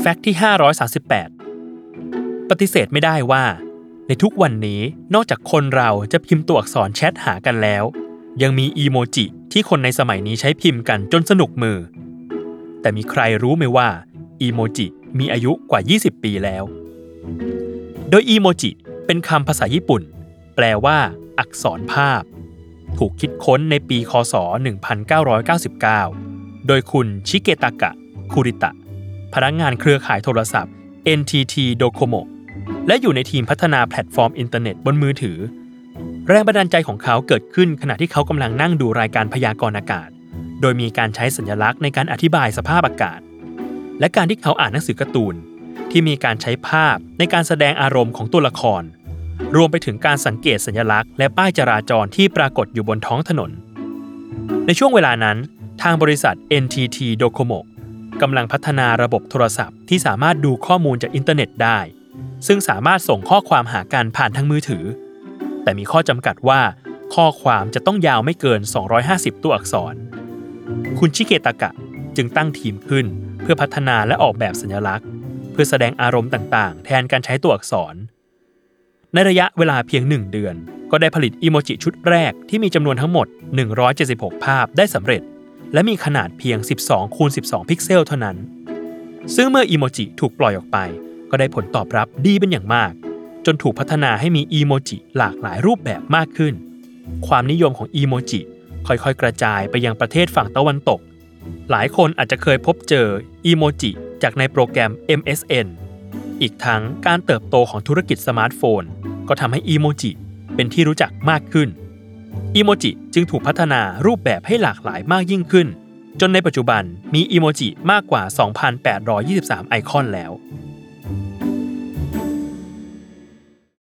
แฟกต์ที่ 538 ปฏิเสธไม่ได้ว่า ในทุกวันนี้นอกจากคนเราจะพิมพ์ตัวอักษรแชทหากันแล้ว ยังมีอีโมจิที่คนในสมัยนี้ใช้พิมพ์กันจนสนุกมือ แต่มีใครรู้ไหมว่าอีโมจิมีอายุกว่า 20 ปีแล้ว โดยอีโมจิเป็นคำภาษาญี่ปุ่น แปลว่า อักษรภาพ ถูกคิดค้นในปี คศ 1999 โดยคุณชิเกตากะคุริตะ พนักงานเครือข่ายโทรศัพท์ NTT Docomo และอยู่ในทีมพัฒนาแพลตฟอร์มอินเทอร์เน็ตบนมือถือ แรงบันดาลใจของเขาเกิดขึ้นขณะที่เขากำลังนั่งดูรายการพยากรณ์อากาศ โดยมีการใช้สัญลักษณ์ในการอธิบายสภาพอากาศ และการที่เขาอ่านหนังสือการ์ตูน ที่มีการใช้ภาพในการแสดงอารมณ์ของตัวละคร รวมไปถึงการสังเกตสัญลักษณ์และป้ายจราจรที่ปรากฏอยู่บนท้องถนน ในช่วงเวลานั้น ทางบริษัท NTT Docomo กำลังพัฒนาระบบโทรศัพท์ที่สามารถดูข้อมูลจากอินเทอร์เน็ตได้ ซึ่งสามารถส่งข้อความหากันผ่านทางมือถือ แต่มีข้อจำกัดว่า ข้อความจะต้องยาวไม่เกิน 250 ตัวอักษร คุณชิเกตากะจึงตั้งทีมขึ้น เพื่อพัฒนาและออกแบบสัญลักษณ์ เพื่อแสดงอารมณ์ต่างๆ แทนการใช้ตัวอักษร ในระยะเวลาเพียง 1 เดือน ก็ได้ผลิตอีโมจิชุดแรกที่มีจำนวนทั้งหมด 176 ภาพได้สำเร็จ และมีขนาดเพียง 12 คูณ 12 พิกเซลเท่านั้น ซึ่งเมื่ออีโมจิถูกปล่อยออกไป ก็ได้ผลตอบรับดีเป็นอย่างมาก จนถูกพัฒนาให้มีอีโมจิหลากหลายรูปแบบมากขึ้น ความนิยมของอีโมจิค่อยๆ กระจายไปยังประเทศฝั่งตะวันตก หลายคนอาจจะเคยพบเจออีโมจิจากในโปรแกรม MSN อีกทั้งการเติบโตของธุรกิจสมาร์ทโฟน ก็ทำให้อีโมจิเป็นที่รู้จักมากขึ้น อีโมจิจึงถูกพัฒนารูปแบบให้หลากหลายมากยิ่งขึ้น จนในปัจจุบันมีอีโมจิมากกว่า 2,823 ไอคอนแล้ว